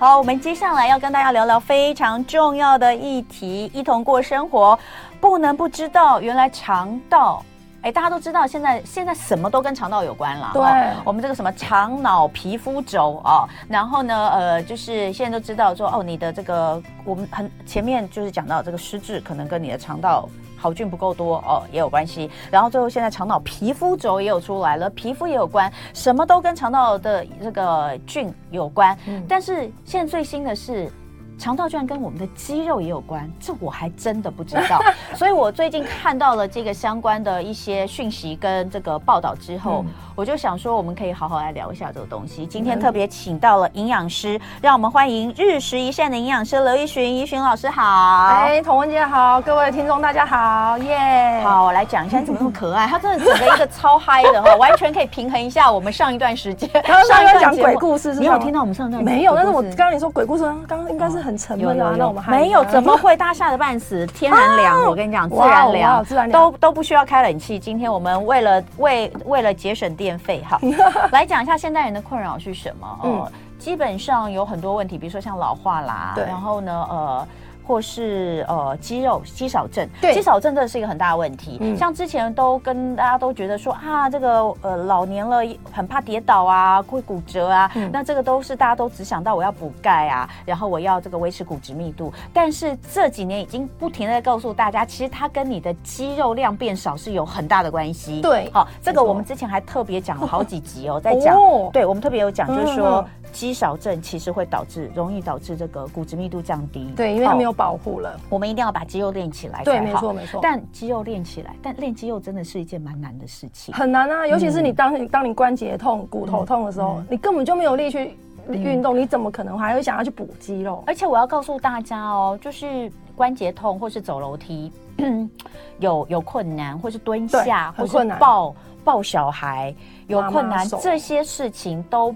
好，我们接下来要跟大家聊聊非常重要的议题，一同过生活，不能不知道，原来肠道，哎，大家都知道，现在现在什么都跟肠道有关了。对，哦、我们这个什么肠脑皮肤轴啊、哦，然后呢，呃，就是现在都知道说，哦，你的这个我们很前面就是讲到这个失智，可能跟你的肠道。好菌不够多哦，也有关系。然后最后现在肠道皮肤轴也有出来了，皮肤也有关，什么都跟肠道的这个菌有关。嗯，但是现在最新的是，肠道居然跟我们的肌肉也有关，这我还真的不知道。所以我最近看到了这个相关的一些讯息跟这个报道之后。嗯我就想说，我们可以好好来聊一下这个东西。今天特别请到了营养师，让我们欢迎日食一善的营养师刘一寻，一寻老师好。哎，童文姐好，各位听众大家好，耶！好，我来讲一下你怎么那么可爱。他真的整个一个超嗨的哈，完全可以平衡一下我们上一段时间。上一段讲鬼故事，你有听到我们上一段没有？但是我刚刚你说鬼故事，刚刚应该是很沉闷啊，那我们还没有，怎么会？大家吓得半死，天然凉，我跟你讲，自然凉，自然凉，都都不需要开冷气。今天我们为了为为了节省电费，哈。来讲一下现代人的困扰是什么？哦、嗯呃，基本上有很多问题，比如说像老化啦，然后呢，呃。或是呃肌肉肌少症，对肌少症真的是一个很大的问题。嗯、像之前都跟大家都觉得说啊，这个呃老年了很怕跌倒啊，会骨折啊。嗯、那这个都是大家都只想到我要补钙啊，然后我要这个维持骨质密度。但是这几年已经不停的在告诉大家，其实它跟你的肌肉量变少是有很大的关系。对，好，这个我们之前还特别讲了好几集哦，在讲。哦、对，我们特别有讲，就是说。嗯肌少症其实会导致，容易导致这个骨质密度降低。对，因为它没有保护了。我们一定要把肌肉练起来。对，没错没错。但肌肉练起来，但练肌肉真的是一件蛮难的事情。很难啊，尤其是你当你当你关节痛、骨头痛的时候，你根本就没有力去运动，你怎么可能还会想要去补肌肉？而且我要告诉大家哦，就是关节痛或是走楼梯 有有困难，或是蹲下，或是抱抱小孩有困难，这些事情都。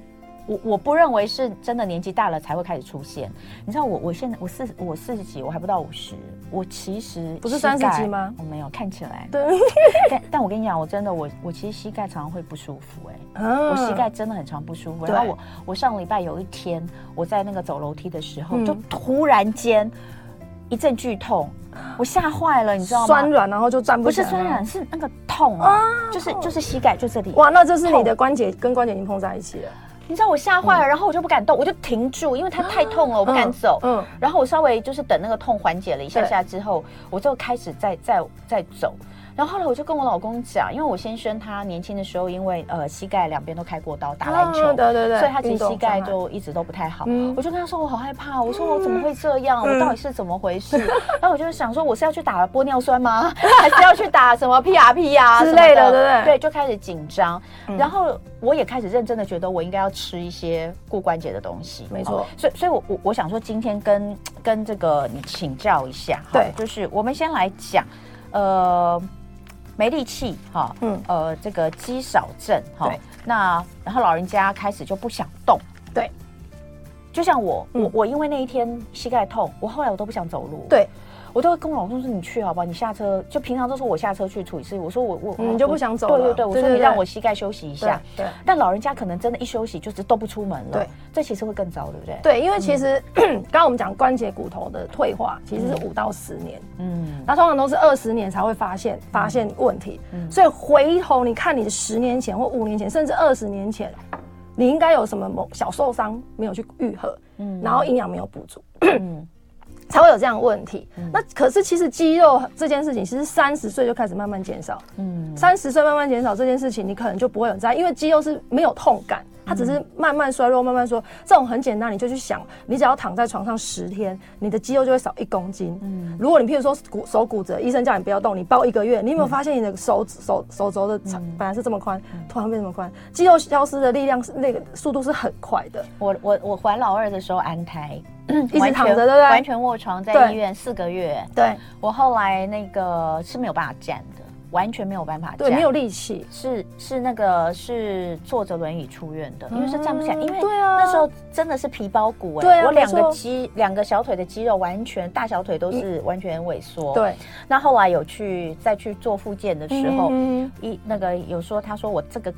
我我不认为是真的年纪大了才会开始出现。你知道我我现在我四我四十几，我还不到五十。我其实不是三十几吗？我没有看起来。对。但但我跟你讲，我真的我我其实膝盖常常会不舒服哎、欸。嗯。我膝盖真的很常不舒服。然后我我上礼拜有一天我在那个走楼梯的时候，就突然间一阵剧痛，我吓坏了，你知道吗？酸软，然后就站不起来。不是酸软，是那个痛啊，就是就是膝盖就这里。哇，那这是你的关节跟关节已经碰在一起了。你知道我吓坏了，然后我就不敢动，我就停住，因为它太痛了，我不敢走。嗯，然后我稍微就是等那个痛缓解了一下下之后，我就开始再再再走。然后后来我就跟我老公讲，因为我先生他年轻的时候，因为呃膝盖两边都开过刀打篮球，对对对，所以他其实膝盖就一直都不太好。我就跟他说我好害怕，我说我怎么会这样？我到底是怎么回事？然后我就想说我是要去打玻尿酸吗？还是要去打什么 PRP 啊 之类的？对对对，就开始紧张。然后我也开始认真的觉得我应该要吃一些固关节的东西。没错，所以所以我我我想说今天跟跟这个你请教一下，对，就是我们先来讲，呃。没力气哈，嗯，呃，这个肌少症哈，对。那然后老人家开始就不想动，对，就像我，嗯、我我因为那一天膝盖痛，我后来我都不想走路，对。我都会跟我老公说：“你去好不好？你下车就平常都是我下车去处理事情。我说我我你就不想走？对对对，我说你让我膝盖休息一下。对，但老人家可能真的一休息就是都不出门了。对，这其实会更糟，对不对？对，因为其实 刚刚我们讲关节骨头的退化，其实是五到十年。嗯，那通常都是二十年才会发现发现问题。嗯，所以回头你看你的十年前或五年前，甚至二十年前，你应该有什么某小受伤没有去愈合，嗯，然后营养没有补足。嗯。才会有这样的问题。嗯、那可是其实肌肉这件事情，其实三十岁就开始慢慢减少。嗯，三十岁慢慢减少这件事情，你可能就不会有在，因为肌肉是没有痛感，它只是慢慢衰弱，慢慢说。这种很简单，你就去想，你只要躺在床上十天，你的肌肉就会少一公斤。嗯，如果你譬如说骨手骨折，医生叫你不要动，你抱一个月，你有没有发现你的手指手手肘的长本来是这么宽，突然变这么宽？肌肉消失的力量是那个速度是很快的。我我我怀老二的时候安胎。一直躺着，对不对？完全卧床在医院四个月。对，我后来那个是没有办法站的，完全没有办法站，对，没有力气。是是那个是坐着轮椅出院的，因为是站不起来，因为对啊，那时候真的是皮包骨哎，我两个肌两个小腿的肌肉完全大小腿都是完全萎缩。对，那后来有去再去做复健的时候，一那个有说他说我这个。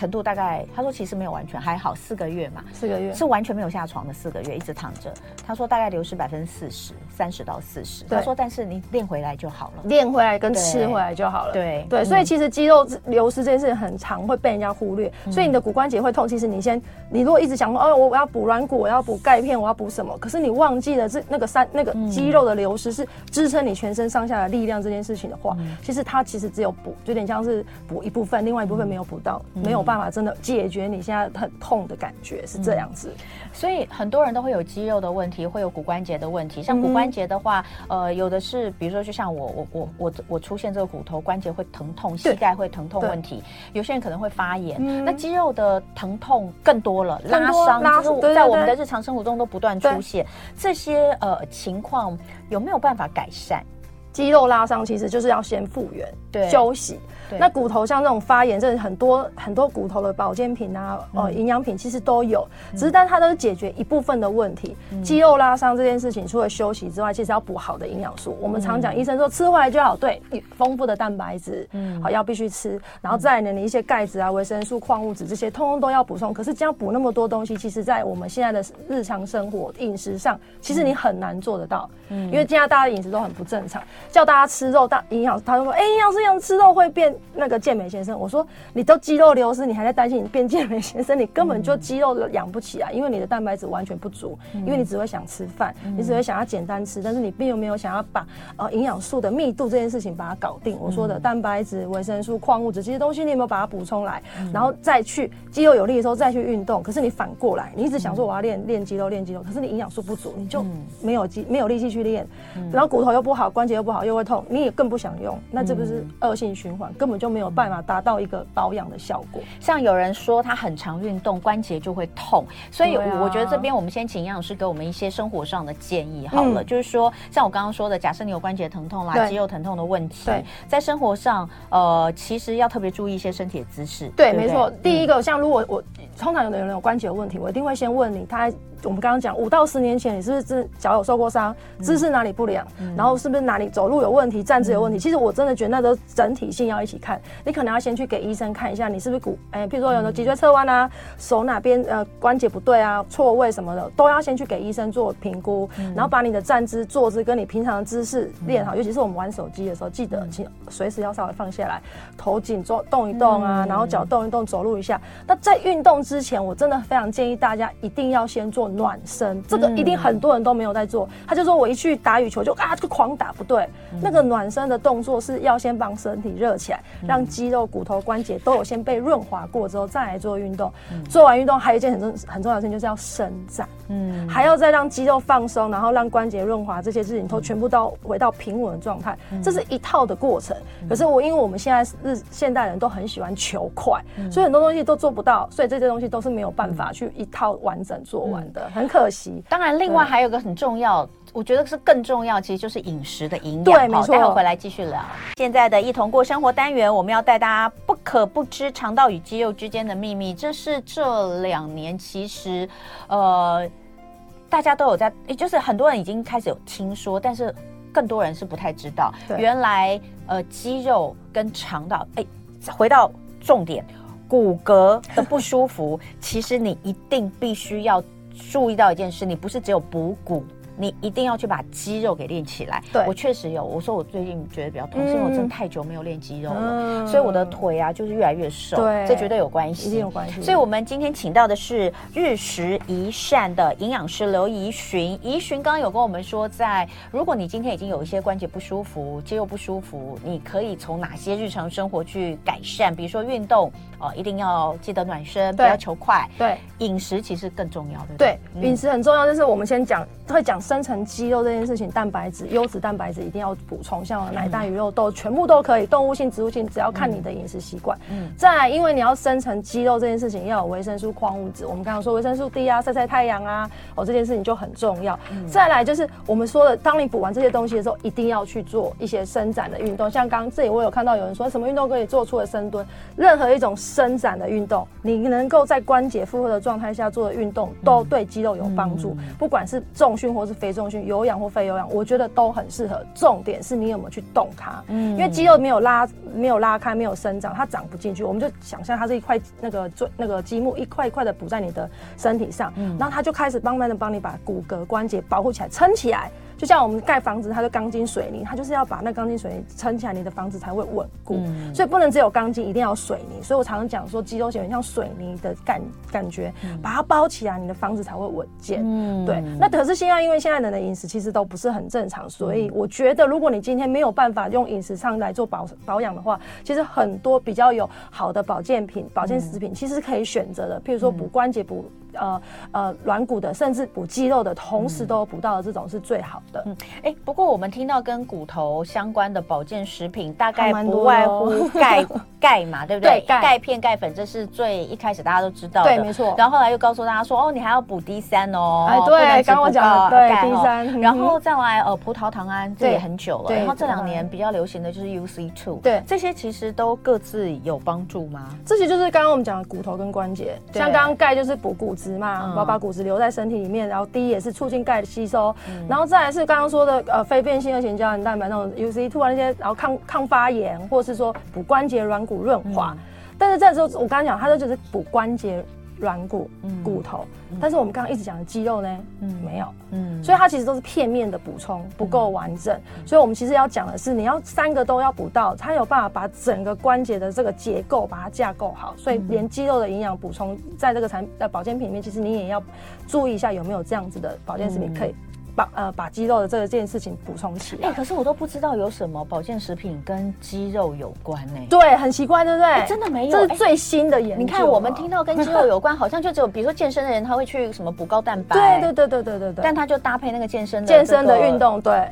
程度大概，他说其实没有完全还好，四个月嘛，四个月是完全没有下床的四个月，一直躺着。他说大概流失百分之四十，三十到四十。他说但是你练回来就好了，练回来跟吃回来就好了。对对，所以其实肌肉流失这件事情很常会被人家忽略，所以你的骨关节会痛。其实你先，你如果一直想说哦，我我要补软骨，我要补钙片，我要补什么？可是你忘记了这那个三那个肌肉的流失是支撑你全身上下的力量这件事情的话，其实它其实只有补，有点像是补一部分，另外一部分没有补到，没有办法真的解决你现在很痛的感觉是这样子。所以很多人都会有肌肉的问题，会有骨关节的问题。像骨关节的话，呃，有的是比如说就像我我我我我出现这个骨头关节会疼痛，膝盖会疼痛问题，有些人可能会发炎。那肌肉的疼痛更多了，拉伤就是在我们的日常生活中都不断出现这些呃情况，有没有办法改善？肌肉拉伤其实就是要先复原，对，休息。那骨头像这种发炎，这很多很多骨头的保健品啊，呃，营养品其实都有，只是但它都是解决一部分的问题。肌肉拉伤这件事情，除了休息之外，其实要补好的营养素。我们常讲，医生说吃回来就好，对，丰富的蛋白质，嗯，好要必须吃，然后再来呢，你一些钙质啊、维生素、矿物质这些，通通都要补充。可是这样补那么多东西，其实在我们现在的日常生活饮食上，其实你很难做得到，嗯，因为现在大家的饮食都很不正常，叫大家吃肉，大营养他就说，哎，营养师讲吃肉会变。那个健美先生，我说你都肌肉流失，你还在担心你变健美先生？你根本就肌肉都养不起来，因为你的蛋白质完全不足，因为你只会想吃饭，你只会想要简单吃，但是你并没有想要把呃营养素的密度这件事情把它搞定。我说的蛋白质、维生素、矿物质这些东西，你有没有把它补充来？然后再去肌肉有力的时候再去运动。可是你反过来，你一直想说我要练练肌肉练肌肉，可是你营养素不足，你就没有肌没有力气去练，然后骨头又不好，关节又不好，又会痛，你也更不想用，那这不是恶性循环，根本就没有办法达到一个保养的效果。像有人说他很常运动，关节就会痛，所以我觉得这边我们先请营养师给我们一些生活上的建议好了。就是说，像我刚刚说的，假设你有关节疼痛啦、肌肉疼痛的问题，在生活上，呃，其实要特别注意一些身体的姿势。对，没错。第一个，像如果我通常有的人有关节有问题，我一定会先问你他。我们刚刚讲五到十年前，你是不是脚有受过伤，姿势哪里不良，嗯、然后是不是哪里走路有问题，站姿有问题？嗯、其实我真的觉得那都整体性要一起看。你可能要先去给医生看一下，你是不是骨，哎，譬如说有的脊椎侧弯啊，手哪边呃关节不对啊，错位什么的，都要先去给医生做评估，嗯、然后把你的站姿、坐姿跟你平常的姿势练好。嗯、尤其是我们玩手机的时候，记得请随时要稍微放下来，头颈做动一动啊，嗯、然后脚动一动，走路一下。那在运动之前，我真的非常建议大家一定要先做暖身。这个一定很多人都没有在做，他就说我一去打羽球就啊，就狂打，不对，那个暖身的动作是要先帮身体热起来，让肌肉、骨头、关节都有先被润滑过之后再来做运动。做完运动还有一件很重很重要的事情就是要伸展，嗯，还要再让肌肉放松，然后让关节润滑，这些事情都全部都回到平稳的状态，这是一套的过程。可是我因为我们现在日现代人都很喜欢求快，所以很多东西都做不到，所以这些东西都是没有办法去一套完整做完的，很可惜。当然，另外还有一个很重要，对我觉得是更重要，其实就是饮食的营养。对，没错。待会回来继续聊。现在的一同过生活单元，我们要带大家不可不知肠道与肌肉之间的秘密。这是这两年其实，呃，大家都有在，也就是很多人已经开始有听说，但是更多人是不太知道，对原来呃肌肉跟肠道，哎，回到重点，骨骼的不舒服，其实你一定必须要。注意到一件事，你不是只有补骨。你一定要去把肌肉给练起来。对，我确实有。我说我最近觉得比较痛，是因为我真的太久没有练肌肉了，所以我的腿啊就是越来越瘦。对，这绝对有关系，一定有关系。所以我们今天请到的是日食一善的营养师刘怡寻。怡寻刚刚有跟我们说，在如果你今天已经有一些关节不舒服、肌肉不舒服，你可以从哪些日常生活去改善？比如说运动哦，一定要记得暖身，不要求快。对，饮食其实更重要，对对，饮食很重要。就是我们先讲，会讲。生成肌肉这件事情，蛋白质、优质蛋白质一定要补充，像奶、蛋、鱼肉、豆，全部都可以，动物性、植物性，只要看你的饮食习惯。嗯，再来，因为你要生成肌肉这件事情，要有维生素、矿物质。我们刚刚说维生素 D 啊，晒晒太阳啊，哦，这件事情就很重要。嗯、再来就是我们说的，当你补完这些东西的时候，一定要去做一些伸展的运动。像刚刚这里我有看到有人说什么运动可以做出了深蹲，任何一种伸展的运动，你能够在关节负荷的状态下做的运动，都对肌肉有帮助。嗯、不管是重训或是非重训，有氧或非有氧，我觉得都很适合。重点是你有没有去动它，嗯，因为肌肉没有拉、没有拉开、没有生长，它长不进去。我们就想象它是一块那个最那个积木，一块一块的补在你的身体上，嗯，然后它就开始慢慢的帮你把骨骼关节保护起来，撑起来。就像我们盖房子，它的钢筋水泥，它就是要把那钢筋水泥撑起来，你的房子才会稳固。嗯、所以不能只有钢筋，一定要水泥。所以我常常讲说，肌肉型像水泥的感感觉，嗯、把它包起来，你的房子才会稳健。嗯，对。那可是现在，因为现在人的饮食其实都不是很正常，所以我觉得，如果你今天没有办法用饮食上来做保保养的话，其实很多比较有好的保健品、保健食品，其实是可以选择的。譬如说补关节、补呃呃软骨的，甚至补肌肉的，同时都补到的这种是最好的。嗯，哎、欸，不过我们听到跟骨头相关的保健食品，大概不外乎 钙钙嘛，对不对？钙钙片、钙粉，这是最一开始大家都知道的，对，没错。然后后来又告诉大家说，哦，你还要补 D 三哦，哎，对，刚刚我讲的对 D 三，然后再来呃葡萄糖胺，这也很久了。然后这两年比较流行的就是 UC two，对，这些其实都各自有帮助吗？这些就是刚刚我们讲的骨头跟关节，像刚刚钙就是补骨质嘛，然后把骨质留在身体里面，然后 D 也是促进钙的吸收，然后再来是刚刚说的呃非变性二型胶原蛋白那种 UC two 啊那些，然后抗抗发炎，或是说补关节软骨润滑。但是这时候我刚刚讲，它就是补关节软骨骨头，但是我们刚刚一直讲的肌肉呢，嗯，没有，嗯，所以它其实都是片面的补充，不够完整。所以我们其实要讲的是，你要三个都要补到，它有办法把整个关节的这个结构把它架构好。所以连肌肉的营养补充，在这个产呃保健品里面，其实你也要注意一下有没有这样子的保健食品可以。把呃把肌肉的这个件事情补充起来。哎、欸，可是我都不知道有什么保健食品跟肌肉有关呢、欸？对，很奇怪，对不对？欸、真的没有，这是最新的研究。你看，我们听到跟肌肉有关，好像就只有比如说健身的人，他会去什么补高蛋白。对对对对对对对。但他就搭配那个健身的健身的运动，对。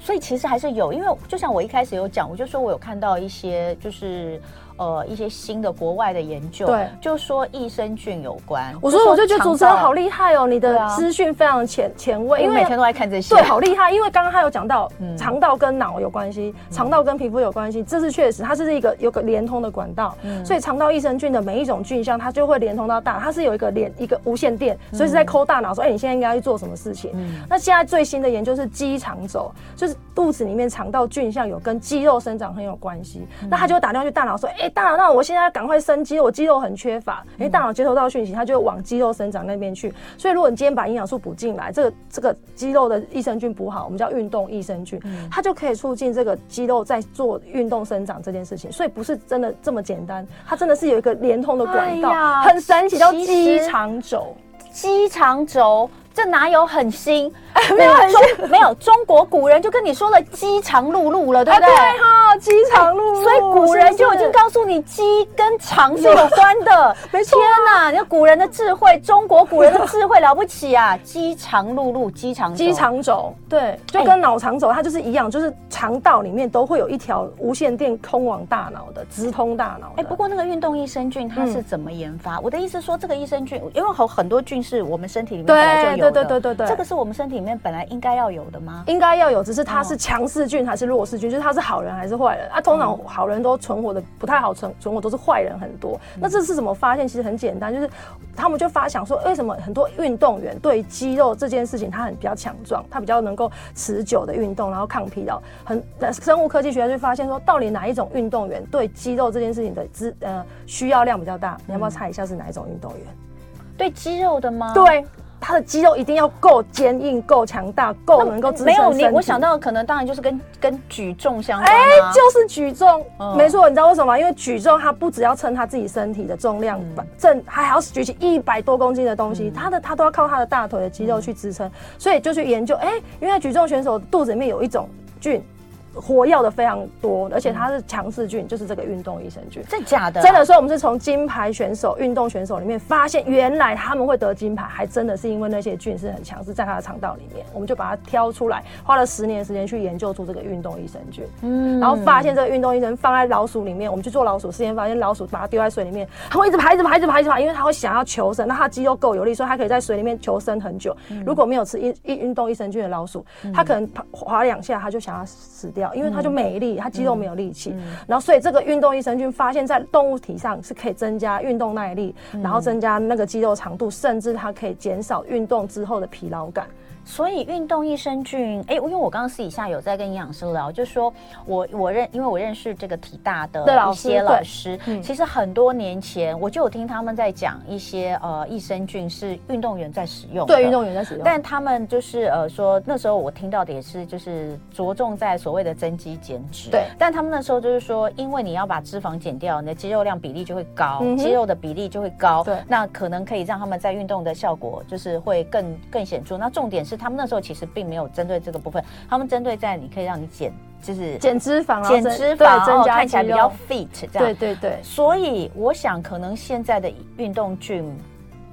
所以其实还是有，因为就像我一开始有讲，我就说我有看到一些就是。呃，一些新的国外的研究，对，就说益生菌有关。我说，我就觉得主持人好厉害哦，你的资讯非常前前卫，因为每天都在看这些。对，好厉害，因为刚刚他有讲到，肠道跟脑有关系，肠道跟皮肤有关系，这是确实，它是一个有个连通的管道。所以肠道益生菌的每一种菌相，它就会连通到大，它是有一个连一个无线电，所以是在抠大脑说，哎，你现在应该去做什么事情？那现在最新的研究是肌肠轴，就是肚子里面肠道菌相有跟肌肉生长很有关系，那他就会打电话去大脑说，哎，大脑，那我现在。要赶快生肌肉，我肌肉很缺乏，因为大脑接收到讯息，它就会往肌肉生长那边去。所以，如果你今天把营养素补进来，这个这个肌肉的益生菌补好，我们叫运动益生菌，它就可以促进这个肌肉在做运动生长这件事情。所以，不是真的这么简单，它真的是有一个连通的管道，很神奇，叫肌肠轴。肌肠轴。这哪有很新？没有很新，没有中国古人就跟你说了“饥肠辘辘”了，对不对？对哈，饥肠辘辘。所以古人就已经告诉你，饥跟肠是有关的。没错。天哪，你看古人的智慧，中国古人的智慧了不起啊！饥肠辘辘，饥肠饥肠走，对，就跟脑肠走它就是一样，就是肠道里面都会有一条无线电通往大脑的，直通大脑。哎，不过那个运动益生菌它是怎么研发？我的意思说，这个益生菌，因为有很多菌是我们身体里面本来就有。对对对对对，这个是我们身体里面本来应该要有的吗？应该要有，只是它是强势菌还是弱势菌，就是它是好人还是坏人啊？通常好人都存活的不太好存，存活都是坏人很多。那这是怎么发现？其实很简单，就是他们就发想说，为什么很多运动员对肌肉这件事情他很比较强壮，他比较能够持久的运动，然后抗疲劳。很生物科技学家就发现说，到底哪一种运动员对肌肉这件事情的资呃需要量比较大？你要不要猜一下是哪一种运动员？对肌肉的吗？对。他的肌肉一定要够坚硬、够强大、够能够支撑。没有你，我想到的可能当然就是跟跟举重相关。哎，就是举重，没错。你知道为什么吗？因为举重它不只要称他自己身体的重量，正还还要举起一百多公斤的东西，他的他都要靠他的大腿的肌肉去支撑。所以就去研究，哎，因为举重选手肚子里面有一种菌。活跃的非常多，而且它是强势菌，就是这个运动益生菌。真假的？真的，所以我们是从金牌选手、运动选手里面发现，原来他们会得金牌，还真的是因为那些菌是很强势，在他的肠道里面。我们就把它挑出来，花了十年时间去研究出这个运动益生菌。嗯，然后发现这个运动益生菌放在老鼠里面，我们去做老鼠实验，发现老鼠把它丢在水里面，它会一直爬，一直爬，一直爬，一直爬，因为它会想要求生，那它肌肉够有力，所以它可以在水里面求生很久。如果没有吃运运动益生菌的老鼠，它可能爬滑两下，它就想要死掉。掉，因为它就没力，它肌肉没有力气。然后所以这个运动益生菌发现，在动物体上是可以增加运动耐力，然后增加那个肌肉长度，甚至它可以减少运动之后的疲劳感。所以运动益生菌，哎、欸，因为我刚刚私底下有在跟营养师聊，就说我我认，因为我认识这个体大的一些老师，老师其实很多年前我就有听他们在讲一些呃益生菌是运动员在使用，对，运动员在使用，但他们就是呃说那时候我听到的也是就是着重在所谓的增肌减脂，对，但他们那时候就是说，因为你要把脂肪减掉，你的肌肉量比例就会高，嗯、肌肉的比例就会高，对，那可能可以让他们在运动的效果就是会更更显著。那重点是他们那时候其实。并没有针对这个部分，他们针对在你可以让你减，就是减脂肪，减脂肪，增加看起来比较 fit 这样。对对对。所以我想，可能现在的运动菌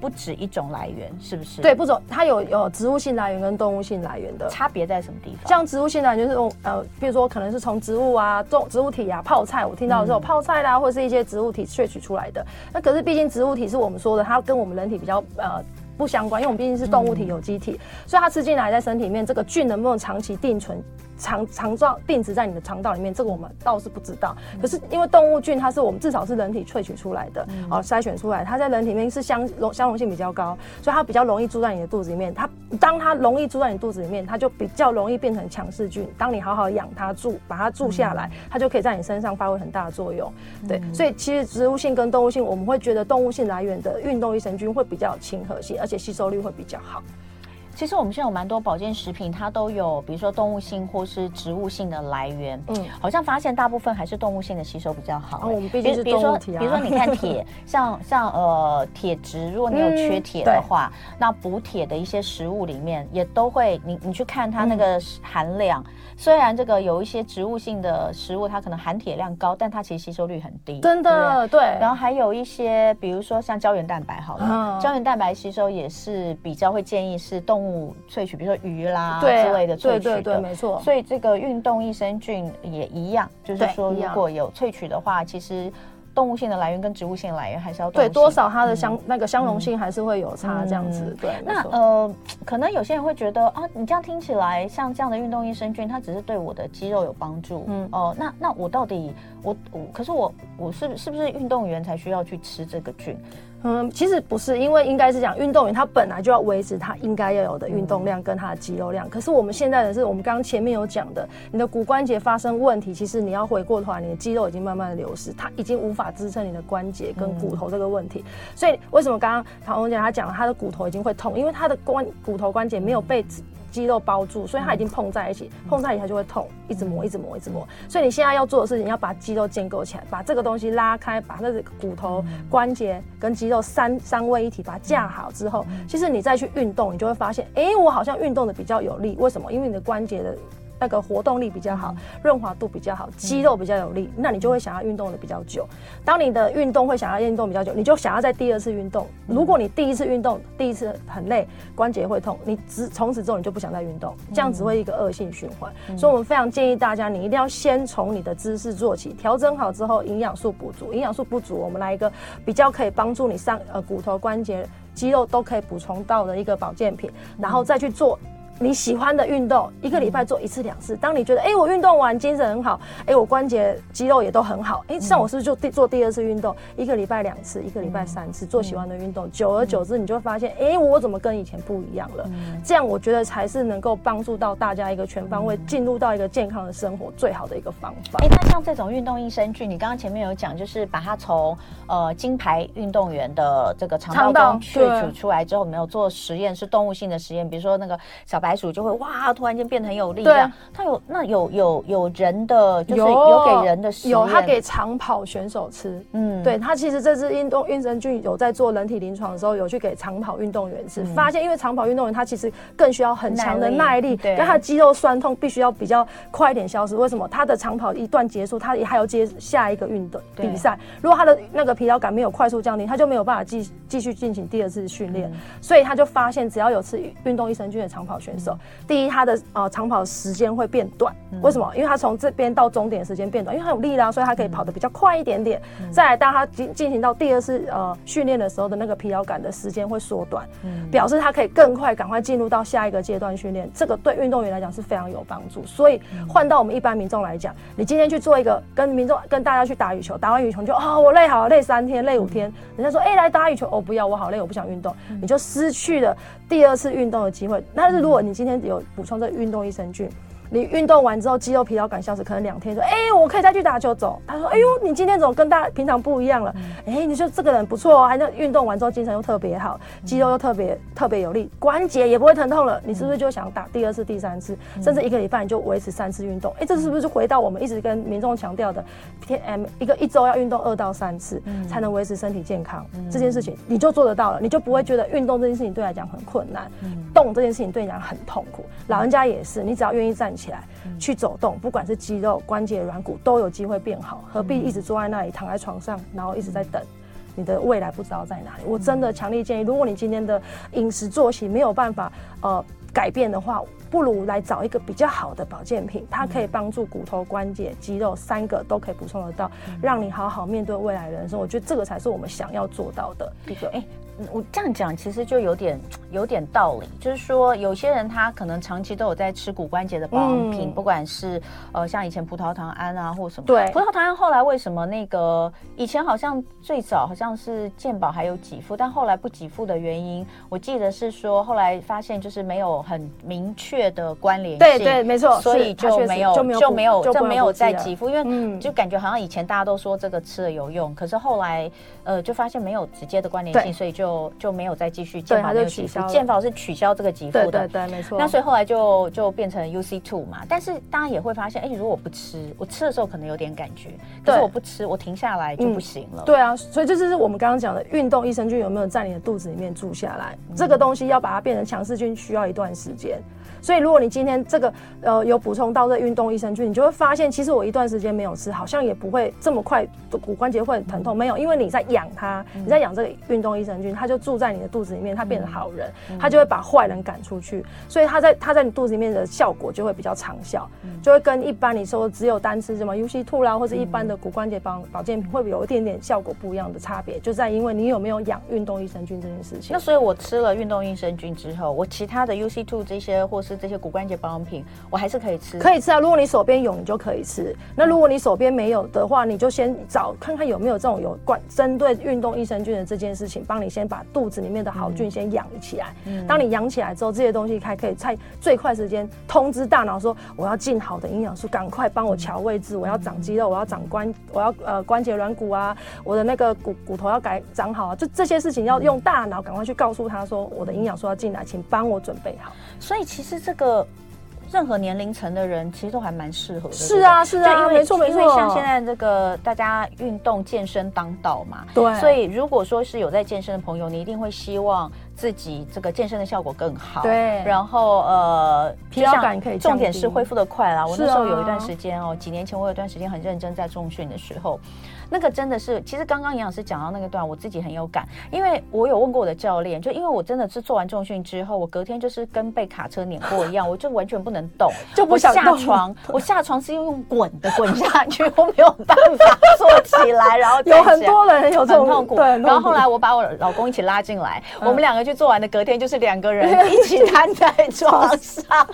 不止一种来源，是不是？对，不止，它有有植物性来源跟动物性来源的差别在什么地方？像植物性来源就是呃，比如说可能是从植物啊，种植物体啊，泡菜，我听到的时候、嗯、泡菜啦，或者是一些植物体萃取出来的。那可是毕竟植物体是我们说的，它跟我们人体比较呃。不相关，因为我们毕竟是动物体、有机体，所以它吃进来在身体里面，这个菌能不能长期定存？肠肠状定植在你的肠道里面，这个我们倒是不知道。可是因为动物菌，它是我们至少是人体萃取出来的，哦，筛选出来，它在人体里面是相容相容性比较高，所以它比较容易住在你的肚子里面。它当它容易住在你肚子里面，它就比较容易变成强势菌。当你好好养它住，把它住下来，它就可以在你身上发挥很大的作用。对，所以其实植物性跟动物性，我们会觉得动物性来源的运动益生菌会比较亲和性，而且吸收率会比较好。其实我们现在有蛮多保健食品，它都有，比如说动物性或是植物性的来源。嗯，好像发现大部分还是动物性的吸收比较好。哦，我们毕竟是动物体啊。比如说，比如说你看铁，像像呃铁质，如果你有缺铁的话，嗯、那补铁的一些食物里面也都会，你你去看它那个含量。嗯虽然这个有一些植物性的食物，它可能含铁量高，但它其实吸收率很低。真的，对，对。然后还有一些，比如说像胶原蛋白，好了，嗯、胶原蛋白吸收也是比较会建议是动物萃取，比如说鱼啦之类的萃取的。对对对，没错。所以这个运动益生菌也一样，就是说如果有萃取的话，其实。动物性的来源跟植物性的来源还是要对多少它的相、嗯、那个相容性还是会有差这样子。嗯、对，那呃，可能有些人会觉得啊，你这样听起来像这样的运动益生菌，它只是对我的肌肉有帮助。嗯哦、呃，那那我到底我我可是我我是是不是运动员才需要去吃这个菌？嗯，其实不是，因为应该是讲运动员他本来就要维持他应该要有的运动量跟他的肌肉量。可是我们现在的是，我们刚刚前面有讲的，你的骨关节发生问题，其实你要回过头来，你的肌肉已经慢慢的流失，它已经无法支撑你的关节跟骨头这个问题。所以为什么刚刚唐红姐她讲了，她的骨头已经会痛，因为她的关骨头关节没有被。肌肉包住，所以它已经碰在一起，碰在一起它就会痛，一直磨，一直磨，一直磨。所以你现在要做的事情，要把肌肉建构起来，把这个东西拉开，把那个骨头、关节跟肌肉三三位一体，把它架好之后，其实你再去运动，你就会发现，哎，我好像运动的比较有力。为什么？因为你的关节的。那个活动力比较好，润滑度比较好，肌肉比较有力，那你就会想要运动的比较久。当你的运动会想要运动比较久，你就想要在第二次运动。如果你第一次运动第一次很累，关节会痛，你只从此之后你就不想再运动，这样只会一个恶性循环。所以我们非常建议大家，你一定要先从你的姿势做起，调整好之后，营养素补足。营养素不足，我们来一个比较可以帮助你上呃骨头、关节、肌肉都可以补充到的一个保健品，然后再去做。你喜欢的运动，一个礼拜做一次两次。当你觉得，哎、欸，我运动完精神很好，哎、欸，我关节肌肉也都很好，哎、欸，像我是不是就第做第二次运动，一个礼拜两次，一个礼拜三次，做喜欢的运动，久而久之，你就会发现，哎、欸，我怎么跟以前不一样了？这样我觉得才是能够帮助到大家一个全方位进入到一个健康的生活最好的一个方法。哎、欸，那像这种运动益生菌，你刚刚前面有讲，就是把它从呃金牌运动员的这个肠道中萃取出来之后，没有做实验，是动物性的实验，比如说那个小白鼠就会哇。突然间变得很有力量，对，他有那有有有人的，就是有给人的有他给长跑选手吃，嗯，对他其实这支运动益生菌有在做人体临床的时候，有去给长跑运动员吃，嗯、发现因为长跑运动员他其实更需要很强的耐力，对，跟他的肌肉酸痛必须要比较快一点消失。为什么？他的长跑一段结束，他也还要接下一个运动比赛，如果他的那个疲劳感没有快速降低，他就没有办法继继续进行第二次训练，嗯、所以他就发现只要有吃运动益生菌的长跑选手。第一，他的呃长跑时间会变短，为什么？因为他从这边到终点时间变短，因为他有力量，所以他可以跑得比较快一点点。再来，当他进进行到第二次呃训练的时候的那个疲劳感的时间会缩短，表示他可以更快赶快进入到下一个阶段训练。这个对运动员来讲是非常有帮助。所以换到我们一般民众来讲，你今天去做一个跟民众跟大家去打羽球，打完羽球就啊、哦、我累好累三天累五天，人家说哎、欸、来打羽球哦不要我好累我不想运动，你就失去了第二次运动的机会。但是如果你今天有补充这个运动益生菌。你运动完之后，肌肉疲劳感消失，可能两天说，哎、欸，我可以再去打球走。他说，哎呦，你今天怎么跟大家平常不一样了？哎、欸，你说这个人不错哦，还能运动完之后精神又特别好，肌肉又特别特别有力，关节也不会疼痛了。你是不是就想打第二次、第三次，甚至一个礼拜你就维持三次运动？哎、欸，这是不是就回到我们一直跟民众强调的，天 M 一个一周要运动二到三次，才能维持身体健康这件事情，你就做得到了，你就不会觉得运动这件事情对来讲很困难，动这件事情对你来讲很痛苦。老人家也是，你只要愿意站起来。去走动，不管是肌肉、关节、软骨，都有机会变好。何必一直坐在那里，躺在床上，然后一直在等？你的未来不知道在哪里。我真的强烈建议，如果你今天的饮食作息没有办法呃改变的话，不如来找一个比较好的保健品，它可以帮助骨头、关节、肌肉三个都可以补充得到，让你好好面对未来的人生。我觉得这个才是我们想要做到的一个。哎。我这样讲其实就有点有点道理，就是说有些人他可能长期都有在吃骨关节的保养品，嗯、不管是呃像以前葡萄糖胺啊或什么。对，葡萄糖胺后来为什么那个以前好像最早好像是健保还有给付，但后来不给付的原因，我记得是说后来发现就是没有很明确的关联性。对对，没错，所以就没有就没有就没有就没有再给付，因为就感觉好像以前大家都说这个吃了有用，可是后来呃就发现没有直接的关联性，所以就。就就没有再继续，健保就取消，健保是取消这个给付的，对对对，没错。那所以后来就就变成 UC two 嘛，但是大家也会发现，哎，如果我不吃，我吃的时候可能有点感觉，可是我不吃，我停下来就不行了。对啊，所以这就是我们刚刚讲的运动益生菌有没有在你的肚子里面住下来？这个东西要把它变成强势菌，需要一段时间。所以，如果你今天这个呃有补充到这运动益生菌，你就会发现，其实我一段时间没有吃，好像也不会这么快骨关节会很疼痛。没有，因为你在养它，你在养这个运动益生菌，它就住在你的肚子里面，它变成好人，它就会把坏人赶出去。所以它在它在你肚子里面的效果就会比较长效，就会跟一般你说只有单吃什么 U C Two 啦，或者一般的骨关节保保健品会有一点点效果不一样的差别，就在因为你有没有养运动益生菌这件事情。那所以我吃了运动益生菌之后，我其他的 U C Two 这些或是这些骨关节保养品，我还是可以吃，可以吃啊。如果你手边有，你就可以吃。那如果你手边没有的话，你就先找看看有没有这种有关针对运动益生菌的这件事情，帮你先把肚子里面的好菌先养起来。嗯、当你养起来之后，这些东西还可以在最快时间通知大脑说，我要进好的营养素，赶快帮我调位置。我要长肌肉，我要长关，我要呃关节软骨啊，我的那个骨骨头要改长好啊。就这些事情要用大脑赶快去告诉他说，我的营养素要进来，请帮我准备好。所以其实这个。任何年龄层的人其实都还蛮适合的。是啊，是啊，没错没错。因为像现在这个大家运动健身当道嘛，对，所以如果说是有在健身的朋友，你一定会希望自己这个健身的效果更好。对，然后呃，疲劳感可以，重点是恢复的快啦。我那时候有一段时间哦，几年前我有一段时间很认真在重训的时候。那个真的是，其实刚刚营养师讲到那个段，我自己很有感，因为我有问过我的教练，就因为我真的是做完重训之后，我隔天就是跟被卡车碾过一样，我就完全不能动，就不想下床，我下床是用滚的滚下去，我没有办法坐起来，然后 有很多人有这种痛苦，对，然后后来我把我老公一起拉进来，我们两个去做完的隔天就是两个人一起瘫在床上，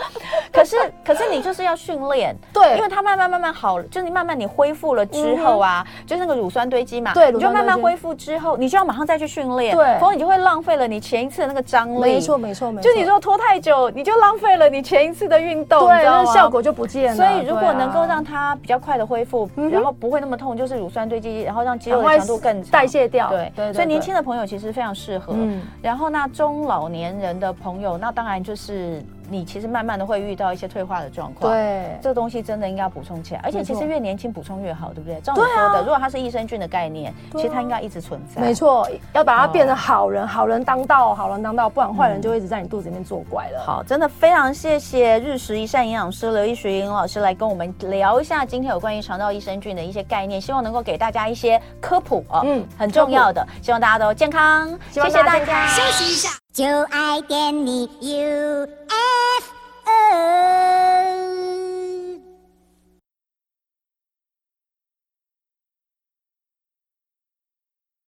可是可是你就是要训练，对，因为他慢慢慢慢好，就是你慢慢你恢复了之后啊，就是。那个乳酸堆积嘛，对，你就慢慢恢复之后，你就要马上再去训练，对，否则你就会浪费了你前一次的那个张力。没错，没错，没错。就你说拖太久，你就浪费了你前一次的运动，对，那效果就不见了。所以如果能够让它比较快的恢复，然后不会那么痛，就是乳酸堆积，然后让肌肉的强度更代谢掉。对对。所以年轻的朋友其实非常适合。嗯。然后那中老年人的朋友，那当然就是。你其实慢慢的会遇到一些退化的状况，对，这个东西真的应该要补充起来，而且其实越年轻补充越好，对不对？照你说的，如果它是益生菌的概念，其实它应该一直存在。没错，要把它变成好人，好人当道，好人当道，不然坏人就会一直在你肚子里面作怪了。好，真的非常谢谢日食一善营养师刘衣淑尹老师来跟我们聊一下今天有关于肠道益生菌的一些概念，希望能够给大家一些科普哦，嗯，很重要的，希望大家都健康，谢谢大家。休息一下，就爱点你 UFO。